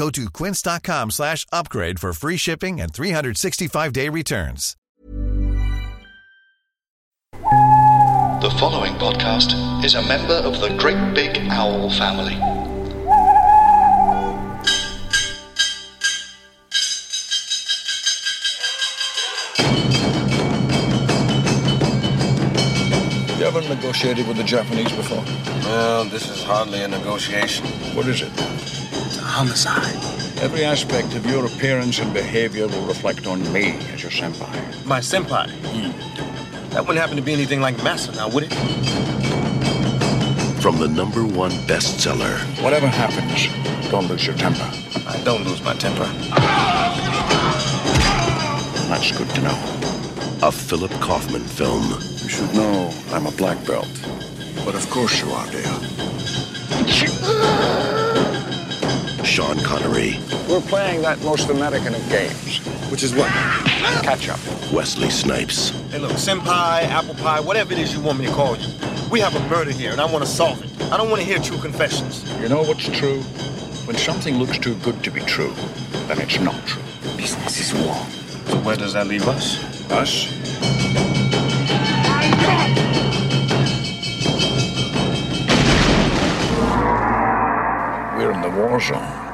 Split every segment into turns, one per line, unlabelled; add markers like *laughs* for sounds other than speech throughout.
Go to quince.com slash upgrade for free shipping and 365-day returns.
The following podcast is a member of the Great Big Owl family.
You ever negotiated with the Japanese before?
Well, this is hardly a negotiation.
What is it?
It's a homicide.
Every aspect of your appearance and behavior will reflect on me as your senpai.
My senpai. Hmm. That wouldn't happen to be anything like Massa, now would it?
From the number one bestseller,
Whatever happens, don't lose your temper.
I don't lose my temper.
That's good to know.
a Philip Kaufman film.
You should know I'm a black belt. But of course you are, Dale. *laughs*
Sean Connery,
We're playing that most American of games.
Which is what?
Catch up.
Wesley Snipes,
Hey, look, senpai, apple pie, whatever it is you want me to call you. We have a murder here, and I want to solve it. I don't want to hear true confessions.
You know what's true? When something looks too good to be true, then it's not true.
Business is war. So where does that leave us?
Us? We're in the war zone.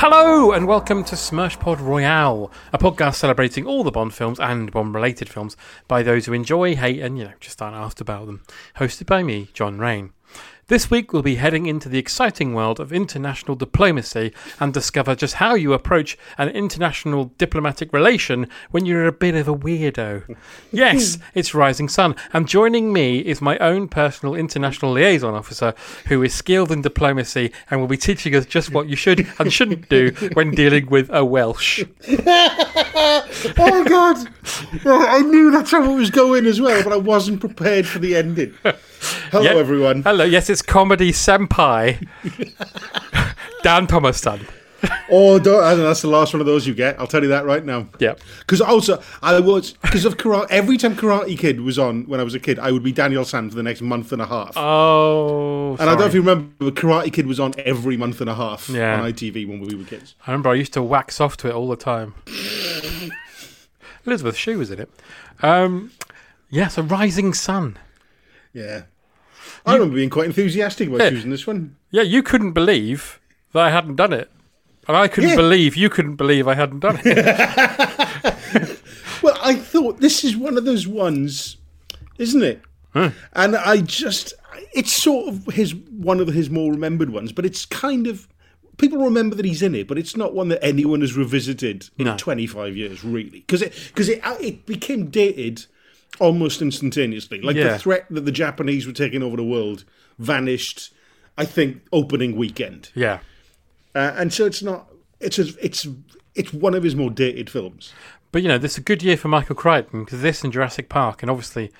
Hello and welcome to Smershpod Royale, a podcast celebrating all the Bond films and Bond-related films by those who enjoy, hate, and you know just aren't asked about them. Hosted by me, John Rain. This week we'll be heading into the exciting world of international diplomacy and discover just how you approach an international diplomatic relation when you're a bit of a weirdo. *laughs* Yes, it's Rising Sun, and joining me is my own personal international liaison officer who is skilled in diplomacy and will be teaching us just what you should and shouldn't do when dealing with a Welsh. *laughs*
Oh God! Oh, I knew that's how it was going as well, but I wasn't prepared for the ending. *laughs* *laughs* Hello,
Yeah.
everyone.
Hello, yes, it's comedy senpai. *laughs* Dan Thomason.
Oh, don't, I know, that's the last one of those you get. I'll tell you that right now.
Yeah.
Because also, I was because of karate. Every time Karate Kid was on when I was a kid, I would be Daniel San for the next month and a half.
Oh,
and I don't know if you remember, but Karate Kid was on every month and a half
Yeah.
on ITV when we were kids.
I remember I used to wax off to it all the time. *laughs* Elizabeth Shue was in it. Um, yeah, so Rising Sun.
Yeah, I remember being quite enthusiastic about
Yeah.
choosing this one.
Yeah, you couldn't believe that I hadn't done it. And I couldn't
Yeah.
believe you couldn't believe I hadn't done it. *laughs* *laughs*
Well, I thought this is one of those ones, isn't it? And I just, it's sort of his one of his more remembered ones, but it's kind of people remember that he's in it, but it's not one that anyone has revisited in
No.
25 years, really, because it because it it became dated almost instantaneously. Like
Yeah.
the threat that the Japanese were taking over the world vanished. I think opening weekend,
yeah.
uh, and so it's not. It's a, it's it's one of his more dated films.
But, you know, this is a good year for Michael Crichton because this and Jurassic Park, and obviously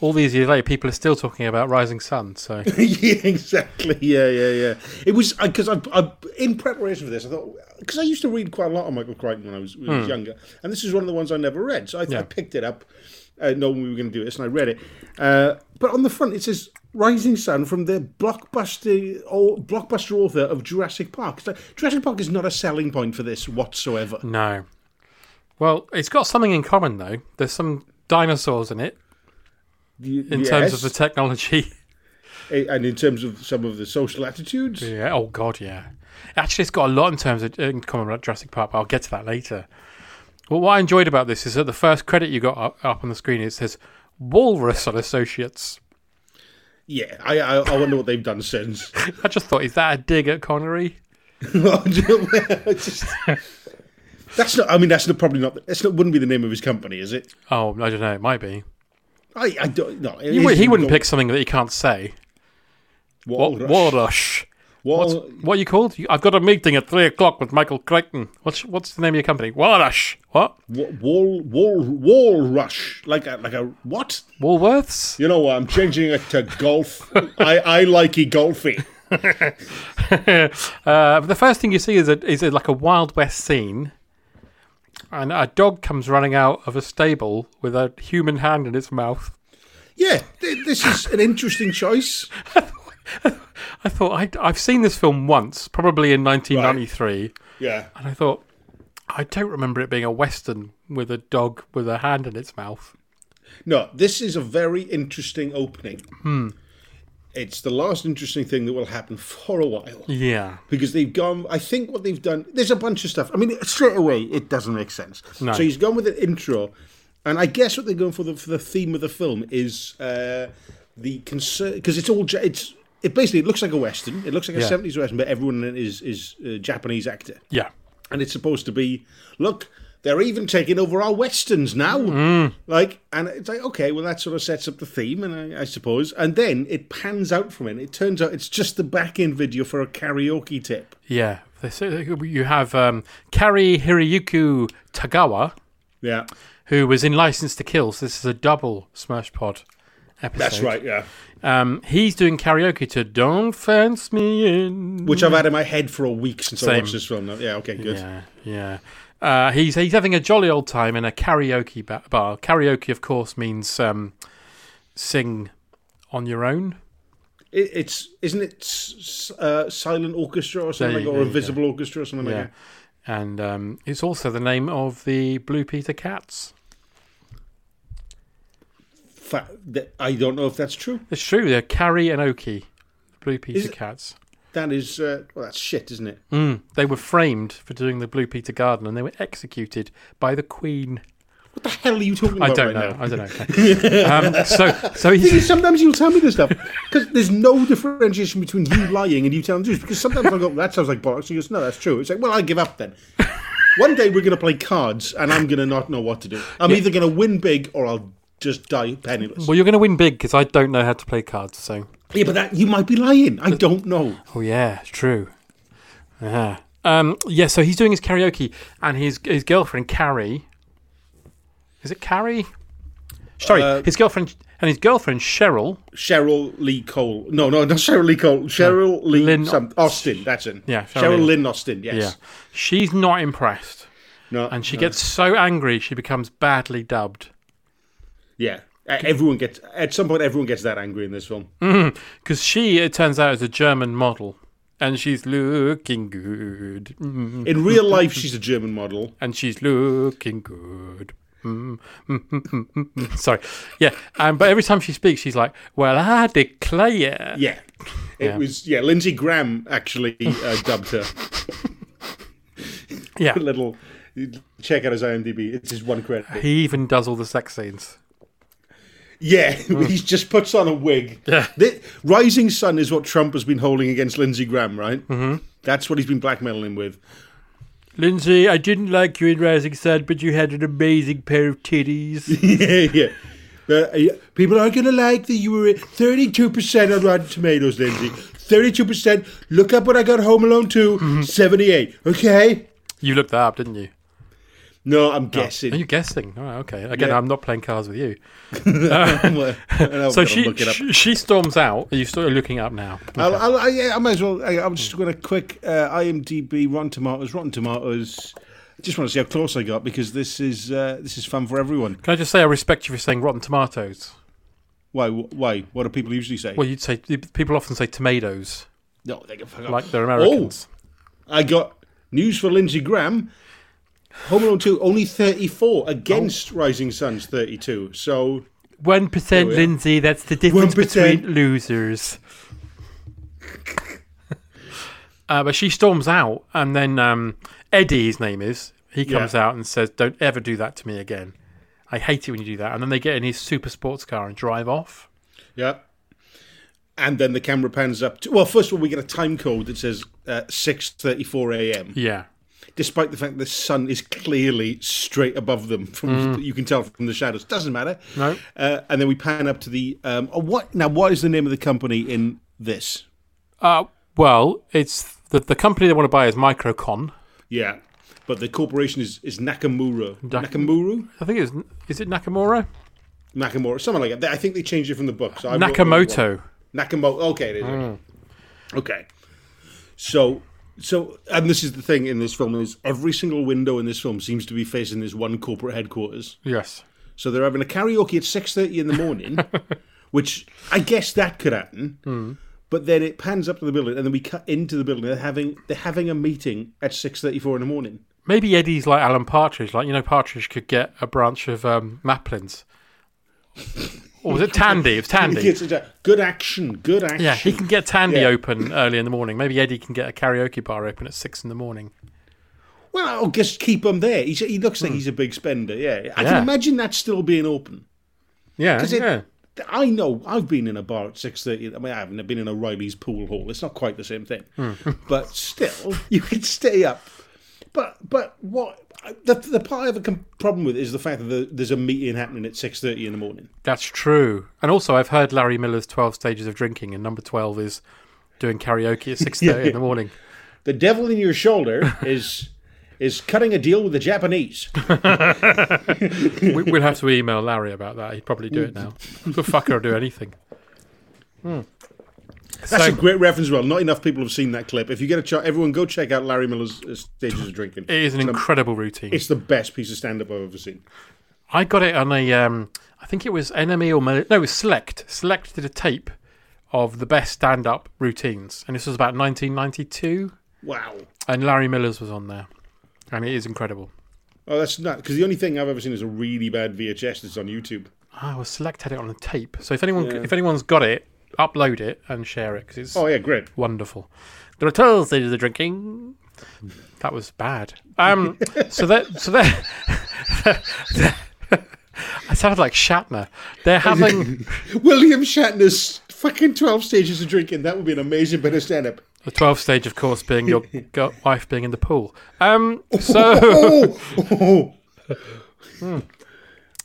all these years later, people are still talking about Rising Sun. So, *laughs*
yeah, exactly. Yeah, yeah, yeah. It was because I, I, in preparation for this, I thought because I used to read quite a lot of Michael Crichton when I was, when I was younger, and this is one of the ones I never read. So I, I picked it up, uh, knowing we were going to do this, and I read it. Uh, but on the front it says "Rising Sun" from the blockbuster or blockbuster author of Jurassic Park. Like, Jurassic Park is not a selling point for this whatsoever.
no. Well, it's got something in common, though. There's some dinosaurs in it in terms of the technology.
and in terms of some of the social attitudes.
Yeah. Oh God, yeah. Actually, it's got a lot in terms of in common with Jurassic Park. But I'll get to that later. Well, what I enjoyed about this is that the first credit you got up, up on the screen it says Walrus and Associates.
Yeah, I, I I wonder what they've done since. *laughs*
I just thought, is that a dig at Connery?
Just- *laughs* that's not. I mean, that's not, probably not. That's not. Wouldn't be the name of his company, is it?
Oh, I don't know. It might be.
I, I don't. No,
He, would, he wouldn't pick something that he can't say. What?
Walrush.
Walrush. What's, what are you called? I've got a meeting at three o'clock with Michael Crichton. What's what's the name of your company? Walrush. What?
Wa- Wall, wall, wall rush, like a, like a what?
Woolworths?
You know what? I'm changing it to golf. *laughs* I, I likey golfy. *laughs*
Uh, the first thing you see is a, is a, like a Wild West scene, and a dog comes running out of a stable with a human hand in its mouth.
Yeah, th- this is an interesting choice. *laughs* *laughs*
I thought I'd, I've seen this film once, probably in 1993,
Yeah,
and I thought I don't remember it being a western with a dog with a hand in its mouth.
no, this is a very interesting opening.
Hmm.
It's the last interesting thing that will happen for a while.
Yeah,
because they've gone. I think what they've done. There's a bunch of stuff. I mean, straight away, it doesn't make sense.
No.
So he's gone with an intro, and I guess what they're going for the for the theme of the film is uh, the concern because it's all it's it basically it looks like a western. It looks like a
Yeah.
seventies western, but everyone in it is is a Japanese actor,
yeah,
and it's supposed to be look. They're even taking over our westerns now,
Mm.
like, and it's like okay, well that sort of sets up the theme, and I, I suppose, and then it pans out from it. It turns out it's just the back end video for a karaoke tip.
yeah. They say- You have um, Cary-Hiroyuki Tagawa,
Yeah,
who was in License to Kill. So this is a double Smersh Pod episode.
that's right. Yeah,
Um, he's doing karaoke to "Don't Fence Me In."
which I've had in my head for a week since I
Same.
watched this film. Yeah, okay, good.
Yeah, yeah. Uh, he's he's having a jolly old time in a karaoke bar. Karaoke, of course, means um, sing on your own.
It, it's isn't it uh, silent orchestra or something
you
or invisible orchestra or something
Yeah,
like that.
and um, it's also the name of the Blue Peter Cats.
Fa- that- I don't know if that's true.
It's true. They're Carrie and Oki, Blue Peter
Is it-
Cats.
That is uh, well, that's shit, isn't it?
Mm, they were framed for doing the Blue Peter Garden, and they were executed by the Queen.
What the hell are you talking about?
I don't
right
know.
now?
I don't know. *laughs* Um, so so
sometimes you'll tell me this stuff because there's no differentiation between you lying and you telling the truth. Because sometimes I go, "That sounds like bollocks," and he goes, "No, that's true." It's like, well, I give up then. One day we're going to play cards, and I'm going to not know what to do. I'm either going to win big or I'll just die penniless.
well. You're going to win big because I don't know how to play cards. So
yeah, but that you might be lying. I don't know.
Oh yeah, it's true. Yeah. Um, yeah, so he's doing his karaoke and his his girlfriend Carrie Is it Carrie? Sorry,
Uh,
his girlfriend and his girlfriend Cheryl.
Cheryl Lee Cole. No, no, not Cheryl Lee Cole. Cheryl Lee
Lynn-
some, Austin. That's it.
Yeah, Cheryl
Cheryl,
Lynn.
Lynn Austin. Yes.
Yeah. She's not impressed.
No,
And she
no.
gets so angry she becomes badly dubbed.
Yeah. Everyone gets at some point. Everyone gets that angry in this film.
Because she, it turns out, is a German model. And she's looking good. Mm.
In real life, she's a German model. *laughs*
and she's looking good. Mm, mm, mm, mm, mm, mm. Sorry, yeah, um, but every time she speaks, she's like, "Well, I declare."
Yeah. It
Yeah.
was yeah. Lindsey Graham actually uh, *laughs* dubbed her.
yeah.
A *laughs* little. Check out his IMDb. It's his one credit.
He even does all the sex scenes.
Yeah, *laughs* he just puts on a wig.
Yeah.
The, Rising Sun is what Trump has been holding against Lindsey Graham, right? Mm-hmm. That's what he's been blackmailing with.
Lindsay, I didn't like you in Rising Sun, but you had an amazing pair of titties. *laughs*
yeah, yeah. But, uh, people aren't going to like that you were at 32% on Rotten Tomatoes, Lindsay. 32%. Look up what I got Home Alone 2, 78. Okay?
you looked that up, didn't you?
No, I'm guessing.
Are you guessing? Oh, okay. Again,
Yeah.
I'm not playing cards with you. *laughs* So
gotta
she,
up.
she storms out. Are you still looking up now?
I'll, I'll, I, yeah, I might as well. I, I'm just going to quick uh, IMDb, Rotten Tomatoes, Rotten Tomatoes. I just want to see how close I got because this is uh, this is fun for everyone.
Can I just say I respect you for saying Rotten Tomatoes?
Why? Why? What do people usually say?
Well, you'd say people often say tomatoes,
no, they can fuck
like they're Americans.
I got news for Lindsey Graham. Home Alone 2, only 34 against Rising Suns 32. So,
One percent. Lindsay. That's the difference
1%.
between losers. *laughs* uh, but she storms out, and then um, Eddie, his name is, He comes out and says, "Don't ever do that to me again. I hate it when you do that." And then they get in his super sports car and drive off.
Yeah. And then the camera pans up to. Well, first of all, we get a time code that says uh, 6.34 a.m.
Yeah,
despite the fact the sun is clearly straight above them. From you can tell from the shadows. Doesn't matter.
No.
Uh, and then we pan up to the. Um, oh, what now? What is the name of the company in this?
Uh, well, it's the the company they want to buy is Microcon.
Yeah, but the corporation is is Nakamura.
Nak-
Nakamura.
I think it's is it Nakamura?
Nakamura. Something like that. I think they changed it from the book. So I wrote the wrong
Nakamoto.
Nakamoto. Okay, it is. okay. Okay. So. So, and this is the thing in this film is every single window in this film seems to be facing this one corporate headquarters.
Yes.
So they're having a karaoke at six thirty in the morning, *laughs* which I guess that could happen. But then it pans up to the building, and then we cut into the building. They're having they're having a meeting at six thirty four in the morning.
Maybe Eddie's like Alan Partridge. Like you know, Partridge could get a branch of um, Maplins. *laughs* Or was it Tandy? It was *laughs* Tandy.
Good action, good action.
Yeah, he can get Tandy
Yeah.
open early in the morning. Maybe Eddie can get a karaoke bar open at six in the morning.
Well, I'll just keep him there. He's, he looks like hmm. he's a big spender. Yeah, I
Yeah.
can imagine that still being open.
Yeah,
it-
yeah.
I know I've been in a bar at six thirty. I mean, I haven't been in a O'Reilly's pool hall. It's not quite the same thing, hmm. but still, *laughs* you could stay up. But but what the the part I have a problem with is the fact that the, there's a meeting happening at six thirty in the morning.
That's true. And also, I've heard Larry Miller's Twelve Stages of Drinking, and number twelve is doing karaoke at *laughs* six thirty in the morning.
The devil in your shoulder *laughs* is is cutting a deal with the Japanese. *laughs*
we, we'll have to email Larry about that. He'd probably do it now. The fucker will do anything. Hmm.
That's
So-
a great reference. Well, not enough people have seen that clip. If you get a chance, everyone go check out Larry Miller's uh, stages of drinking.
It is an
It's
incredible routine.
It's the best piece of stand up I've ever seen.
I got it on a, um, I think it was Enemy or Mil- no, it was Select. Select did a tape of the best stand-up routines, and this was about 1992,
Wow.
and Larry Miller's was on there, and it is incredible.
Oh, that's not because the only thing I've ever seen is a really bad VHS that's on YouTube.
Ah, well, Select had it on a tape, so if anyone if anyone's got it, upload it and share it because it's
Oh yeah, great.
wonderful. The are 12 stages of drinking. That was bad. Um, *laughs* so that so that. *laughs* I sounded like Shatner. They're having *laughs*
William Shatner's fucking twelve stages of drinking. That would be an amazing bit of stand up.
The 12th stage, of course, being your wife being in the pool. Um, so,
Oh, oh,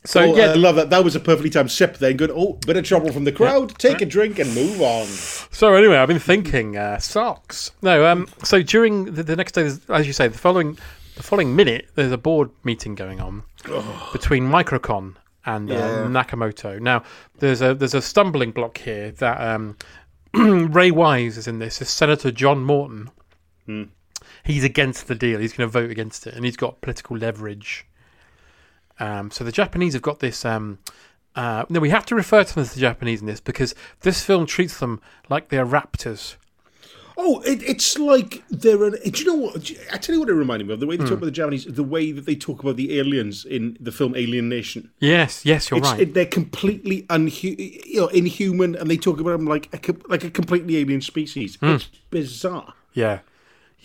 so
oh,
yeah,
I love that. That was a perfectly timed sip. Then good. Oh, bit of trouble from the crowd. Take a drink and move on.
so anyway, I've been thinking uh, socks. No, um, so during the, the next day, as you say, the following the following minute, there's a board meeting going on between Microcon and uh, Nakamoto. Now, there's a there's a stumbling block here that um, *clears throat* Ray Wise is in this. Is Senator John Morton. He's against the deal. He's going to vote against it, and he's got political leverage. Um, so the Japanese have got this. Um, uh, no, we have to refer to them as the Japanese in this because this film treats them like they're raptors.
Oh, it, it's like they're. An, do you know what? I tell you what it reminded me of the way they
Hmm.
talk about the Japanese, the way that they talk about the aliens in the film Alien Nation.
Yes, yes, you're
It's,
right.
it, they're completely unhu- you know, inhuman, and they talk about them like a, like a completely alien species.
Hmm.
It's bizarre.
yeah,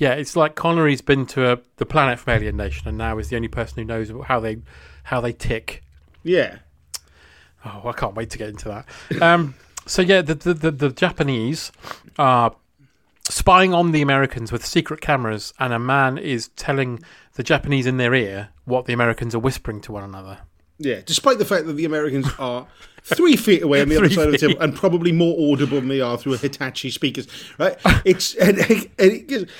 yeah. It's like Connery's been to a, the planet from Alien Nation, and now is the only person who knows how they how they tick.
Yeah.
Oh, I can't wait to get into that. Um, so yeah, the, the the the Japanese are spying on the Americans with secret cameras, and a man is telling the Japanese in their ear what the Americans are whispering to one another.
Yeah, despite the fact that the Americans are three feet away on the *laughs* other side of the table and probably more audible than they are through Hitachi speakers, right? It's and, and, it,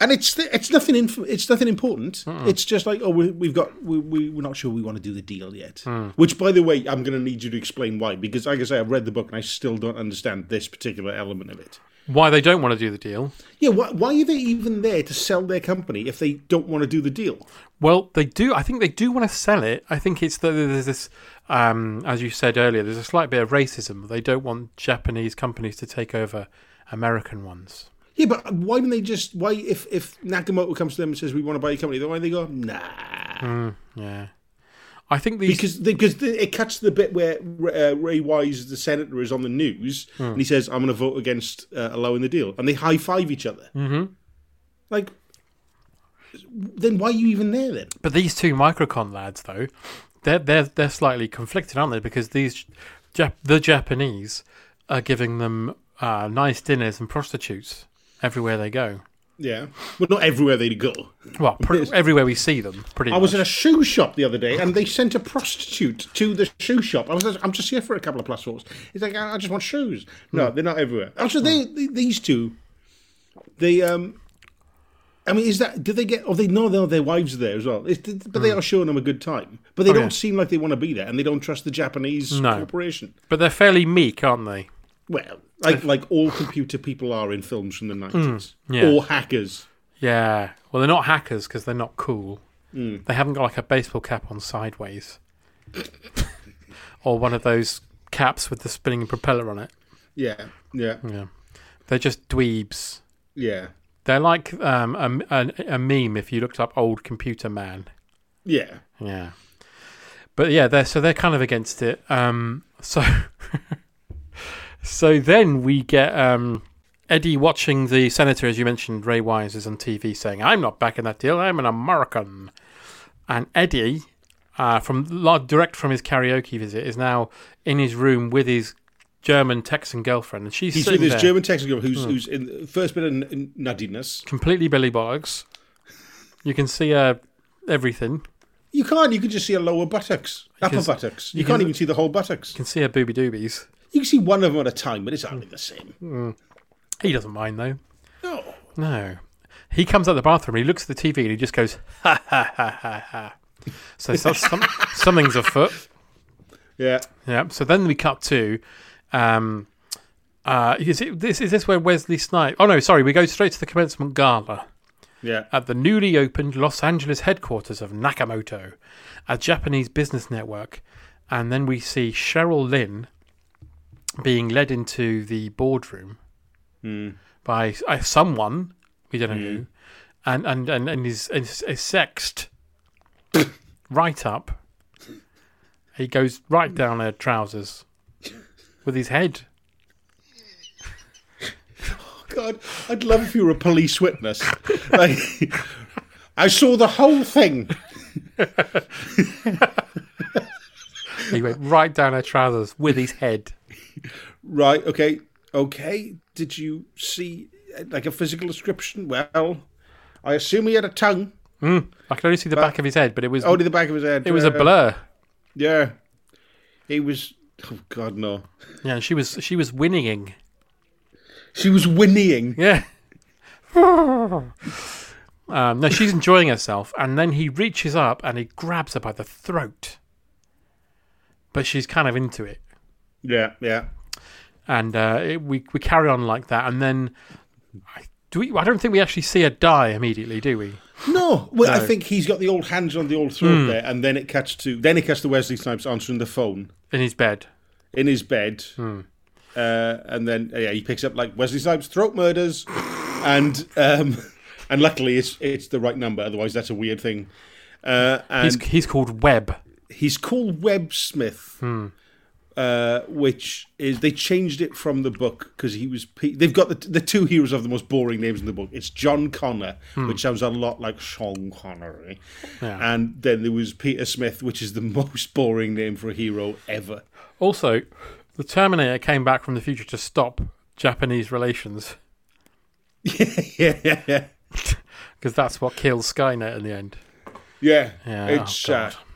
and it's it's nothing inf- it's nothing important. It's just like oh we, we've got we, we we're not sure we want to do the deal yet. Which by the way, I'm going to need you to explain why because like I say, I've read the book and I still don't understand this particular element of it.
Why they don't want to do the deal?
Yeah, why, why are they even there to sell their company if they don't want to do the deal?
Well, they do. I think they do want to sell it. I think it's that there's this, um, as you said earlier, there's a slight bit of racism. They don't want Japanese companies to take over American ones.
Yeah, but why don't they just why if if Nakamoto comes to them and says we want to buy your company, then why do they go nah?
Yeah, I think these.
Because because it cuts to the bit where uh, Ray Wise, the senator, is on the news and he says, "I'm going to vote against uh, allowing the deal," and they high five each other. Mm-hmm. Like, then why are you even there then?
But these two microcon lads, though, they're they're they're slightly conflicted, aren't they? Because these Jap- the Japanese are giving them uh, nice dinners and prostitutes everywhere they go.
Yeah, well, not everywhere they go.
Well, pr- everywhere we see them, pretty
I was in a shoe shop the other day, and they sent a prostitute to the shoe shop. I was, I'm just here for a couple of plus fours. He's like, I I just want shoes. No, hmm. they're not everywhere. Also, hmm. they, they these two, they um, I mean, is that do they get? Oh, they know their their wives are there as well. It's, but they hmm. are showing them a good time. But they
Oh,
don't
yeah.
seem like they want to be there, and they don't trust the Japanese
No.
corporation.
but they're fairly meek, aren't they?
Well, like like all computer people are in films from the nineties,
yeah.
or hackers.
Yeah. Well, they're not hackers because they're not cool. They haven't got like a baseball cap on sideways, or one of those caps with the spinning propeller on it.
Yeah, yeah,
Yeah. They're just dweebs.
yeah,
They're like um, a, a, a meme if you looked up old computer man.
yeah.
Yeah. But yeah, they're so they're kind of against it. Um, so *laughs* so then we get um, Eddie watching the senator, as you mentioned, Ray Wise is on TV saying, "I'm not backing that deal. I'm an American." And Eddie, uh, from direct from his karaoke visit, is now in his room with his German Texan girlfriend, and she's
He's with his
there,
German Texan girl, who's who's in the first bit of n- nuttiness.
completely Billy Bollocks. You can see uh, everything.
You can't. You can just see her lower buttocks, upper
can-
buttocks. You,
you
can't
can-
even see the whole buttocks.
You can see her booby doobies.
You can see one of them at a time, but it's hardly the same.
He doesn't mind though.
No.
No. He comes out the bathroom, he looks at the TV and he just goes, ha ha ha ha ha. So, so *laughs* some, something's afoot.
Yeah.
Yeah. So then we cut to, um, uh, is it this is this where Wesley Snipes? Oh no, sorry, we go straight to the commencement gala
Yeah.
at the newly opened Los Angeles headquarters of Nakamoto, a Japanese business network, and then we see Cheryl Lynn being led into the boardroom by uh, someone we don't know who, and and and and is, is, is sexed *coughs* right up. He goes right down her trousers with his head.
Oh God, I'd love if you were a police witness. like, I saw the whole thing. *laughs*
He went right down her trousers with his head.
Right. Okay. Okay. Did you see like a physical description? Well, I assume he had a tongue.
I could only see the back of his head, but it was
Only the back of his head.
it was a blur.
Yeah. He was. Oh God, no.
Yeah, she was she was whinnying.
She was whinnying.
Yeah. *laughs* um, no, she's enjoying herself, and then he reaches up and he grabs her by the throat. But she's kind of into it,
Yeah. Yeah.
and uh, it, we we carry on like that, and then I, do we? I don't think we actually see a die immediately, do we?
No, well, I think he's got the old hands on the old throat there, and then it cuts to then it cuts to Wesley Snipes answering the phone
In his bed.
in his bed, uh, and then yeah, he picks up like Wesley Snipes throat murders, and um, *laughs* and luckily it's it's the right number. Otherwise, that's a weird thing. Uh, and
He's he's called Webb.
he's called Webb Smith, uh, which is they changed it from the book because he was. They've got the the two heroes of the most boring names in the book. It's John Connor, which sounds a lot like Sean Connery,
Yeah.
and then there was Peter Smith, which is the *laughs* most boring name for a hero ever.
Also, the Terminator came back from the future to stop Japanese relations *laughs* *laughs*
yeah, yeah, yeah.
because that's what kills Skynet in the end.
Yeah,
Yeah,
it's
oh,
uh,
God.
If he-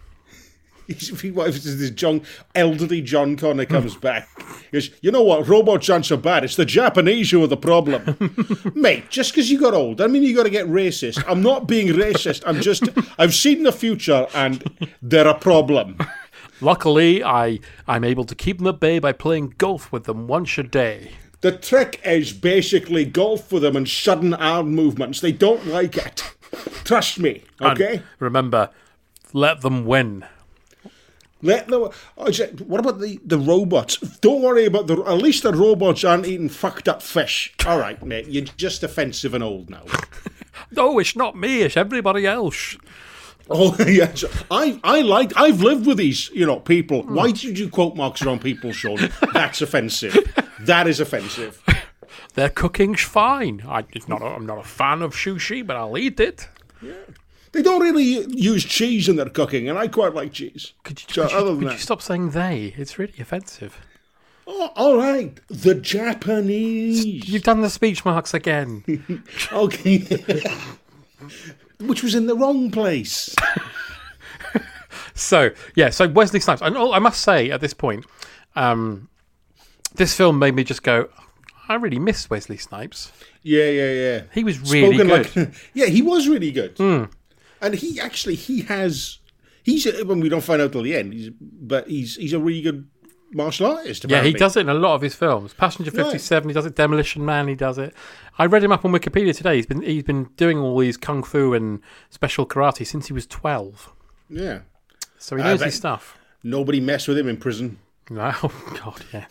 what if this John, elderly John Connor comes back? He goes, you know what? Robots aren't so bad. It's the Japanese who are the problem, *laughs* mate. Just because you got old, I mean you got to get racist. I'm not being racist. I'm just I've seen the future and they're a problem. *laughs*
Luckily, I I'm able to keep them at bay by playing golf with them once a day.
The trick is basically golf with them and sudden arm movements. They don't like it. Trust me,
And
okay?
remember, let them win.
Let the, oh, what about the, the robots? Don't worry about the. At least the robots aren't eating fucked up fish. All right, mate. You're just offensive and old now. *laughs*
No, it's not me. It's everybody else.
Oh *laughs* yes, I I like. I've lived with these, you know, people. Hmm. Why did you do quote marks around people, Sean? That's offensive. That is offensive.
Their cooking's fine. I, it's not. A, I'm not a fan of sushi, but I'll eat it.
They don't really use cheese in their cooking, and I quite like cheese.
Could you,
So
could you-
other than
could you stop saying they? It's really offensive.
Oh, all right, the Japanese.
You've done the speech marks again. *laughs*
Okay. Which was in the wrong place. *laughs*
So yeah, so Wesley Snipes. And I must say at this point, um, this film made me just go. I really miss Wesley Snipes.
Yeah, yeah, yeah.
He was really
Spoken
good.
Like- *laughs* yeah, he was really good. And he actually he has he's a, when we don't find out till the end. He's but he's he's a really good martial artist.
Yeah, he does it in a lot of his films. Passenger
Right.
Fifty Seven, he does it. Demolition Man, he does it. I read him up on Wikipedia today. He's been he's been doing all these kung fu and special karate since he was twelve.
Yeah.
So he knows
uh,
his stuff.
Nobody messed with him in prison. *laughs*
Oh God, yeah,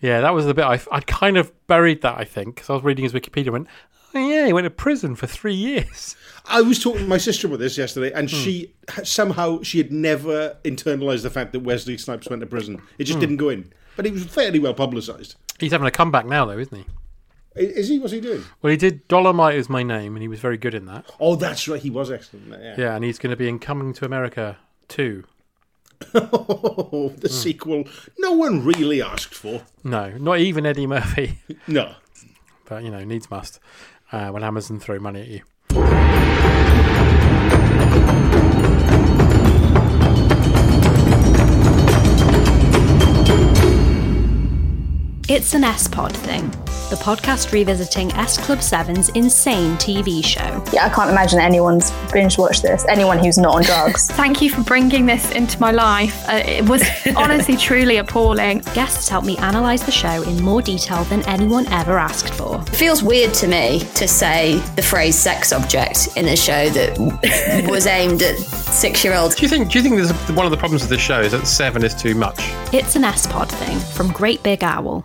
yeah. That was the bit I I kind of buried that. I think because I was reading his Wikipedia. and Went, oh yeah, he went to prison for three years.
I was talking to my sister about this yesterday, and
Hmm.
she somehow she had never internalized the fact that Wesley Snipes went to prison. It just
Hmm.
didn't go in, but he was fairly well publicised.
He's having a comeback now, though, isn't he?
Is he? What's he doing?
Well, he did Dolomite is my name, and he was very good in that.
Oh, that's right. He was excellent. in that, Yeah.
Yeah, and he's going to be in Coming to America too.
Oh, *laughs* the sequel. No one really asked for.
No, not even Eddie Murphy,
No. *laughs*
but you know, needs must uh, when Amazon throw money at you.
It's an S Pod thing, the podcast revisiting S Club 7's insane TV show.
Yeah, I can't imagine anyone's binge watched this. Anyone who's not on drugs. *laughs*
Thank you for bringing this into my life. Uh, it was *laughs* honestly, truly appalling.
Guests helped me analyse the show in more detail than anyone ever asked for.
It feels weird to me to say the phrase sex object in a show that *laughs* was aimed at six year olds.
Do you think? Do you think there's one of the problems with the show is that seven is too much?
It's an S Pod thing from Great Big Owl.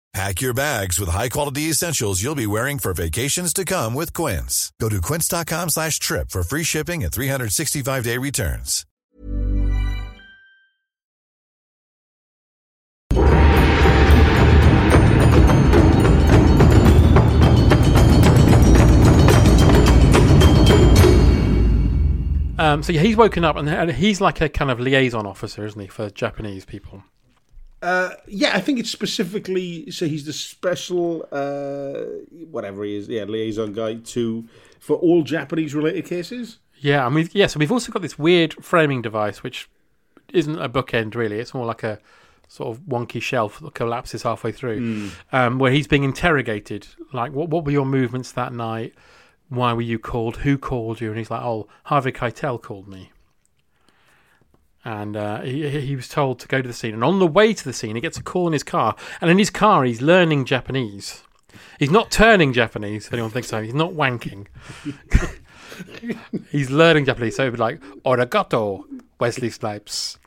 Pack your bags with high-quality essentials you'll be wearing for vacations to come with Quince. Go to quince.com slash trip for free shipping and 365-day returns.
Um, so yeah, he's woken up and and he's like a kind of liaison officer, isn't he, for Japanese people?
Uh, yeah, I think it's specifically so he's the special uh, whatever he is, yeah, liaison guy to for all Japanese related cases.
Yeah, I mean, yeah. So we've also got this weird framing device, which isn't a bookend really. It's more like a sort of wonky shelf that collapses halfway through, um, where he's being interrogated. Like, what what were your movements that night? Why were you called? Who called you? And he's like, oh, Harvey Keitel called me. And uh, he, he was told to go to the scene. And on the way to the scene, he gets a call in his car. And in his car, he's learning Japanese. He's not turning Japanese, if anyone thinks so. He's not wanking. *laughs* he's learning Japanese. So he'd be like, Origato, Wesley Snipes.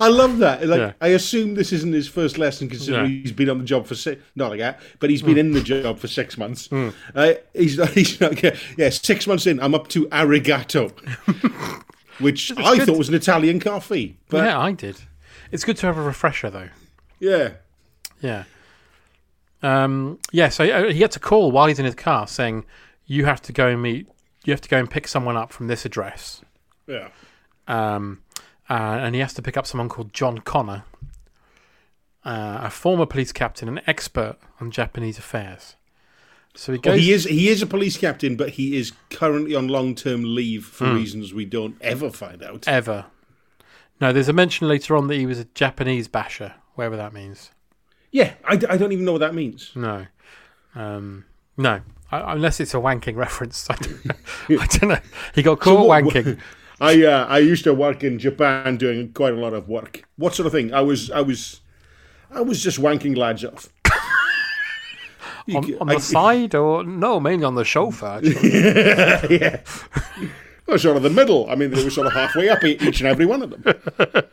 I love that. Like,
Yeah.
I assume this isn't his first lesson, considering
Yeah.
he's been on the job for six, not like that, but he's been
Mm.
in the job for six months.
Mm.
Uh, he's *laughs* he's not, yeah, yeah, six months in. I'm up to arigato, *laughs* which I
good.
thought was an Italian coffee. But
yeah, I did. It's good to have a refresher, though.
Yeah.
Yeah. Um, yeah, so uh, he gets a call while he's in his car saying, "You have to go and meet. You have to go and pick someone up from this address."
Yeah.
Um, uh, and he has to pick up someone called John Connor, uh, a former police captain and expert on Japanese affairs. So he
Well, he is he is a police captain, but he is currently on long term leave for
Hmm.
reasons we don't ever find out.
ever. No, there's a mention later on that he was a Japanese basher, whatever that means.
Yeah, I, I don't even know what that means.
No, um, no, I, unless it's a wanking *laughs* reference. I don't know. *laughs* I don't know. He got
So
caught
what-
wanking. *laughs*
I uh, I used to work in Japan doing quite a lot of work. What sort of thing? I was I was I was just wanking lads off.
On, on the
I-
side, or no, mainly on the chauffeur. *laughs* Actually.
yeah. Well, sort of the middle. I mean, they were sort of halfway up each and every one of them. *laughs*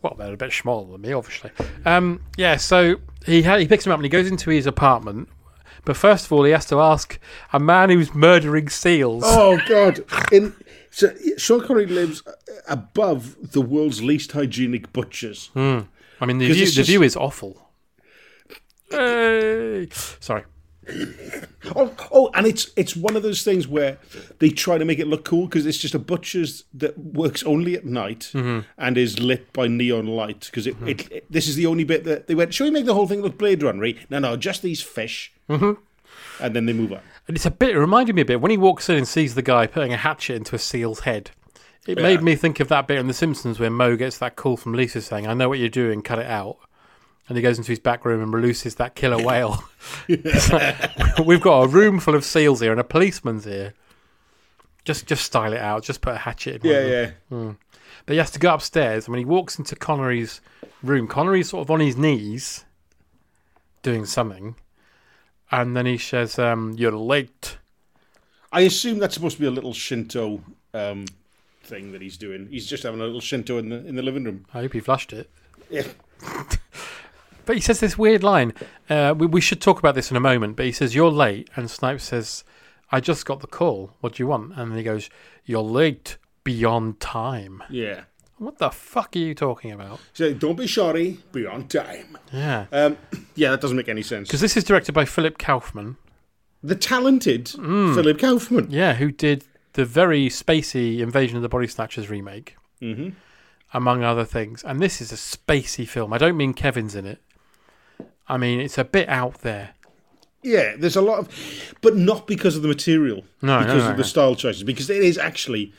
Well, they're a bit smaller than me, obviously. Um, yeah, so he ha- he picks him up and he goes into his apartment. But first of all, he has to ask a man who's murdering seals.
Oh *laughs* God! In so Sean Connery lives above the world's least hygienic butchers.
Hmm. I mean, the view, the
just-
view is awful. Hey. Sorry.
Oh, oh, and it's it's one of those things where they try to make it look cool because it's just a butcher's that works only at night
Mhm.
and is lit by neon light. Because it, it, it- this is the only bit that they went. Should we make the whole thing look Blade Runner? No, no, just these fish.
Mhm.
And then they move on.
And it's a bit, it reminded me a bit when he walks in and sees the guy putting a hatchet into a seal's head. It
Yeah.
made me think of that bit in The Simpsons where Moe gets that call from Lisa saying, I know what you're doing, cut it out. And he goes into his back room and releases that killer whale. *laughs* Like, We've got a room full of seals here and a policeman's here. Just just style it out. Just put a hatchet in.
Yeah,
of. Mm. But he has to go upstairs. And when he walks into Connery's room, Connery's sort of on his knees doing something. And then he says, um, You're late.
I assume that's supposed to be a little Shinto um, thing that he's doing. He's just having a little Shinto in the in the living room.
I hope he flushed it.
Yeah. *laughs*
But he says this weird line. Uh, we, we should talk about this in a moment. But he says, You're late. And Snipes says, I just got the call. What do you want? And then he goes, You're late beyond time.
Yeah.
What the fuck are you talking about?
So don't be sorry. Be on time.
Yeah.
Um, yeah, that doesn't make any sense.
Because this is directed by Philip Kaufman.
The talented Philip Kaufman.
Yeah, who did the very spacey Invasion of the Body Snatchers remake,
Mhm.
among other things. And this is a spacey film. I don't mean Kevin's in it. I mean, it's a bit out there.
Yeah, there's a lot of, but not because of the material.
No, no,
because
no,
of the style choices. Because it is actually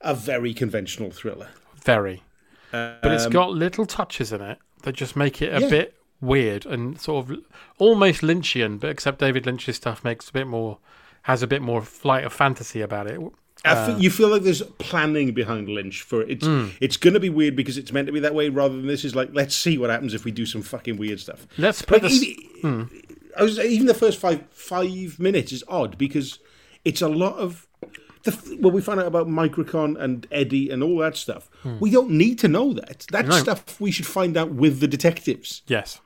a very conventional thriller.
Very. But it's
um,
got little touches in it that just make it a
Yeah.
bit weird and sort of almost Lynchian, but except David Lynch's stuff makes a bit more, has a bit more flight of fantasy about it.
I
Uh,
you feel like there's planning behind Lynch for it. It's
Mm.
it's going to be weird because it's meant to be that way, rather than this is like let's see what happens if we do some fucking weird stuff.
Let's put
Like,
this.
even-
Hmm.
I was even the first five five minutes is odd because it's a lot of the well we find out about Microcon and Eddie and all that stuff.
Hmm.
We don't need to know that. That's
No.
stuff we should find out with the detectives.
Yes.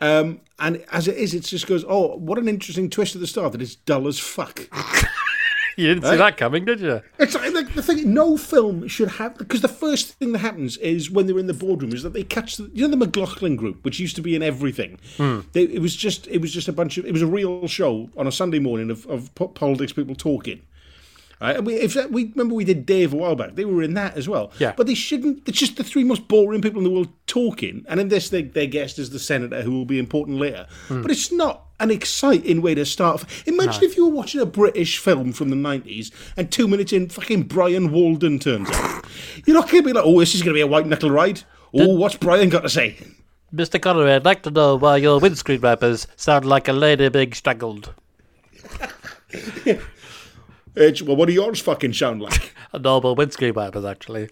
Um, and as it is, it just goes, oh, what an interesting twist at the start that it's dull as fuck. *laughs*
You didn't see that coming, did you?
It's like, like the thing. No film should have because the first thing that happens is when they're in the boardroom is that they catch the, you know the McLaughlin group, which used to be in everything.
Hmm.
They, it was just it was just a bunch of it was a real show on a Sunday morning of, of politics people talking. Right? And we, if that, we remember we did Dave a while back, they were in that as well.
Yeah.
but they shouldn't. It's just the three most boring people in the world talking, and in this, they, their guest is the senator who will be important later.
Hmm.
But it's not an exciting way to start. Imagine
No.
if you were watching a British film from the nineties, and two minutes in, fucking Brian Walden turns up. You're not going to be like, "Oh, this is going to be a white knuckle ride." Oh, what's Brian got to say?
Mr. Connery, I'd like to know why your windscreen wipers sound like a lady being strangled. *laughs*
It's, well, what do yours fucking sound like? *laughs*
A normal windscreen wipers, actually.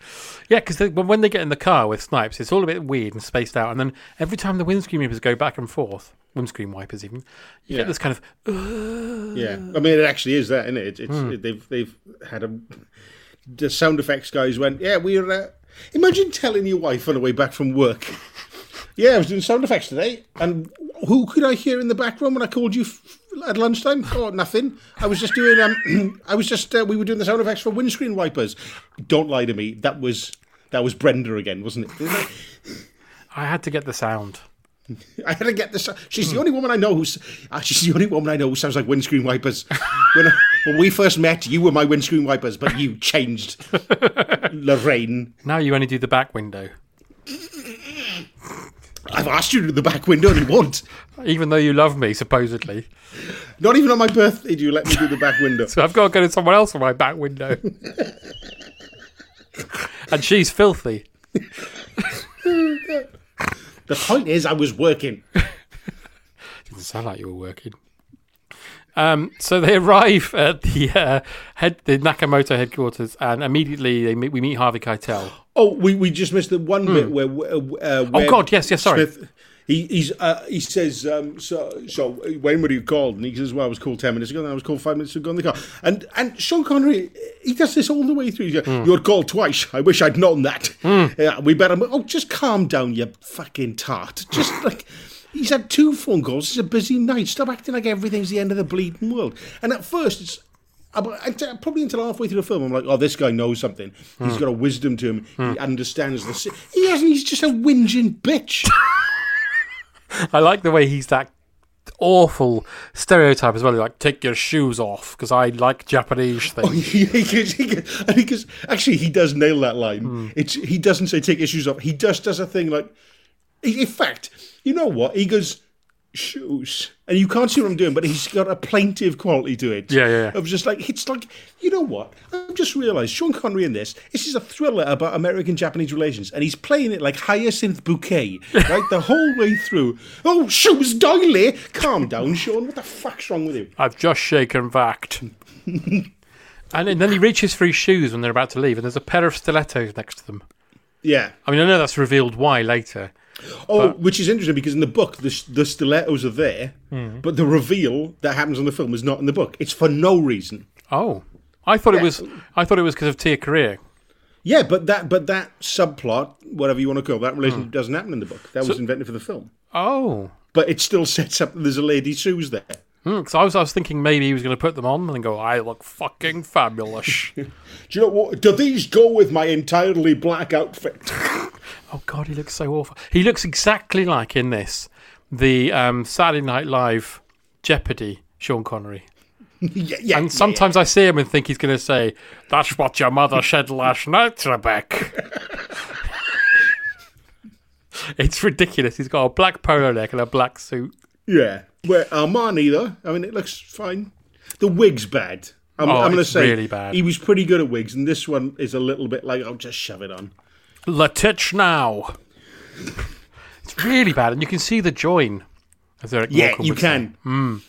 Yeah, because when they get in the car with Snipes, it's all a bit weird and spaced out. And then every time the windscreen wipers go back and forth, windscreen wipers even, you
Yeah.
get this kind of. "Uh."
Yeah, I mean, it actually is that, isn't it? It's, it's
Hmm.
they've they've had a the sound effects guys went, yeah, we're. Uh, imagine telling your wife on the way back from work, yeah, I was doing sound effects today, and who could I hear in the background when I called you f- at lunchtime? Oh, nothing. I was just doing. Um, *clears throat* I was just. Uh, we were doing the sound effects for windscreen wipers. Don't lie to me. That was That was Brenda again, wasn't it?
I had to get the sound. *laughs*
I had to get this. She's the only woman I know who's. Uh, she's the only woman I know who sounds like windscreen wipers. *laughs* when, I, when we first met, you were my windscreen wipers, but you changed, *laughs* Lorraine.
Now you only do the back window.
I've asked you to the back window, and you won't.
Even though you love me, supposedly.
Not even on my birthday do you let me do the back window. *laughs*
So I've got to go to someone else on my back window. *laughs* and she's filthy.
The point is, I was working. *laughs*
Doesn't sound like you were working. Um, so they *laughs* arrive at the uh, head, the Nakamoto headquarters, and immediately they meet, we meet Harvey Keitel. *gasps*
Oh, we, we just missed the one bit where. Uh,
Oh, God, yes, yes, sorry.
Smith, he he's uh, he says um, so so when were you called? And he says, "Well, I was called ten minutes ago. Then I was called five minutes ago in the car." And and Sean Connery, he does this all the way through. Like, You're called twice. I wish I'd known that. Yeah, we better. Oh, just calm down, you fucking tart. Just like. He's had two phone calls. It's a busy night. Stop acting like everything's the end of the bleeding world. And at first, it's probably until halfway through the film, I'm like, oh, this guy knows something. He's hmm. got a wisdom to him. He hmm. understands the. si- He hasn't. He's just a whinging bitch. *laughs*
I like the way he's that awful stereotype as well. Like, take your shoes off because I like Japanese *laughs* oh, things.
Oh, he, he, he, goes- and he goes, actually, he does nail that line. Hmm. It's He doesn't say take your shoes off. He just does a thing like, in fact, you know what? He goes, shoes. And you can't see what I'm doing, but he's got a plaintive quality to it.
Yeah, yeah, yeah.
Of just like, it's like, you know what? I've just realised Sean Connery in this, this is a thriller about American Japanese relations, and he's playing it like Hyacinth Bouquet, *laughs* right? the whole way through. Oh, shoes doily! Calm down, Sean. What the fuck's wrong with you?
I've just shaken fact. *laughs* and then then he reaches for his shoes when they're about to leave, and there's a pair of stilettos next to them.
Yeah.
I mean, I know that's revealed why later.
Oh,
But-
which is interesting because in the book the, the stilettos are there,
Hmm.
but the reveal that happens on the film is not in the book. It's for no reason.
Oh, I thought it was. I thought it was because of Tia Carrere.
Yeah, but that but that subplot, whatever you want to call it, that relationship doesn't happen in the book. That was
Hmm.
Invented for the film.
Oh,
But it still *laughs* sets up that there's a lady Sue's there.
because I was I was thinking maybe he was going to put them on and go, I look fucking fabulous. *laughs*
Do you know what? Do these go with my entirely black outfit? *laughs*
oh God, he looks so awful. He looks exactly like in this the um, Saturday Night Live Jeopardy Sean Connery. *laughs*
yeah, yeah,
and sometimes I see him and think he's going to say, "That's what your mother said last night, Rebecca." *laughs* it's ridiculous. He's got a black polo neck and a black suit.
Yeah. Where Armani though, I mean, it looks fine. The wig's bad. I'm,
Oh,
I'm going to say
really bad.
He was pretty good at wigs, and this one is a little bit like, I'll just shove it on.
Letitch now. It's really bad, and you can see the join. As Eric
Yeah,
Morecambe
you
would say.
can.
Mm.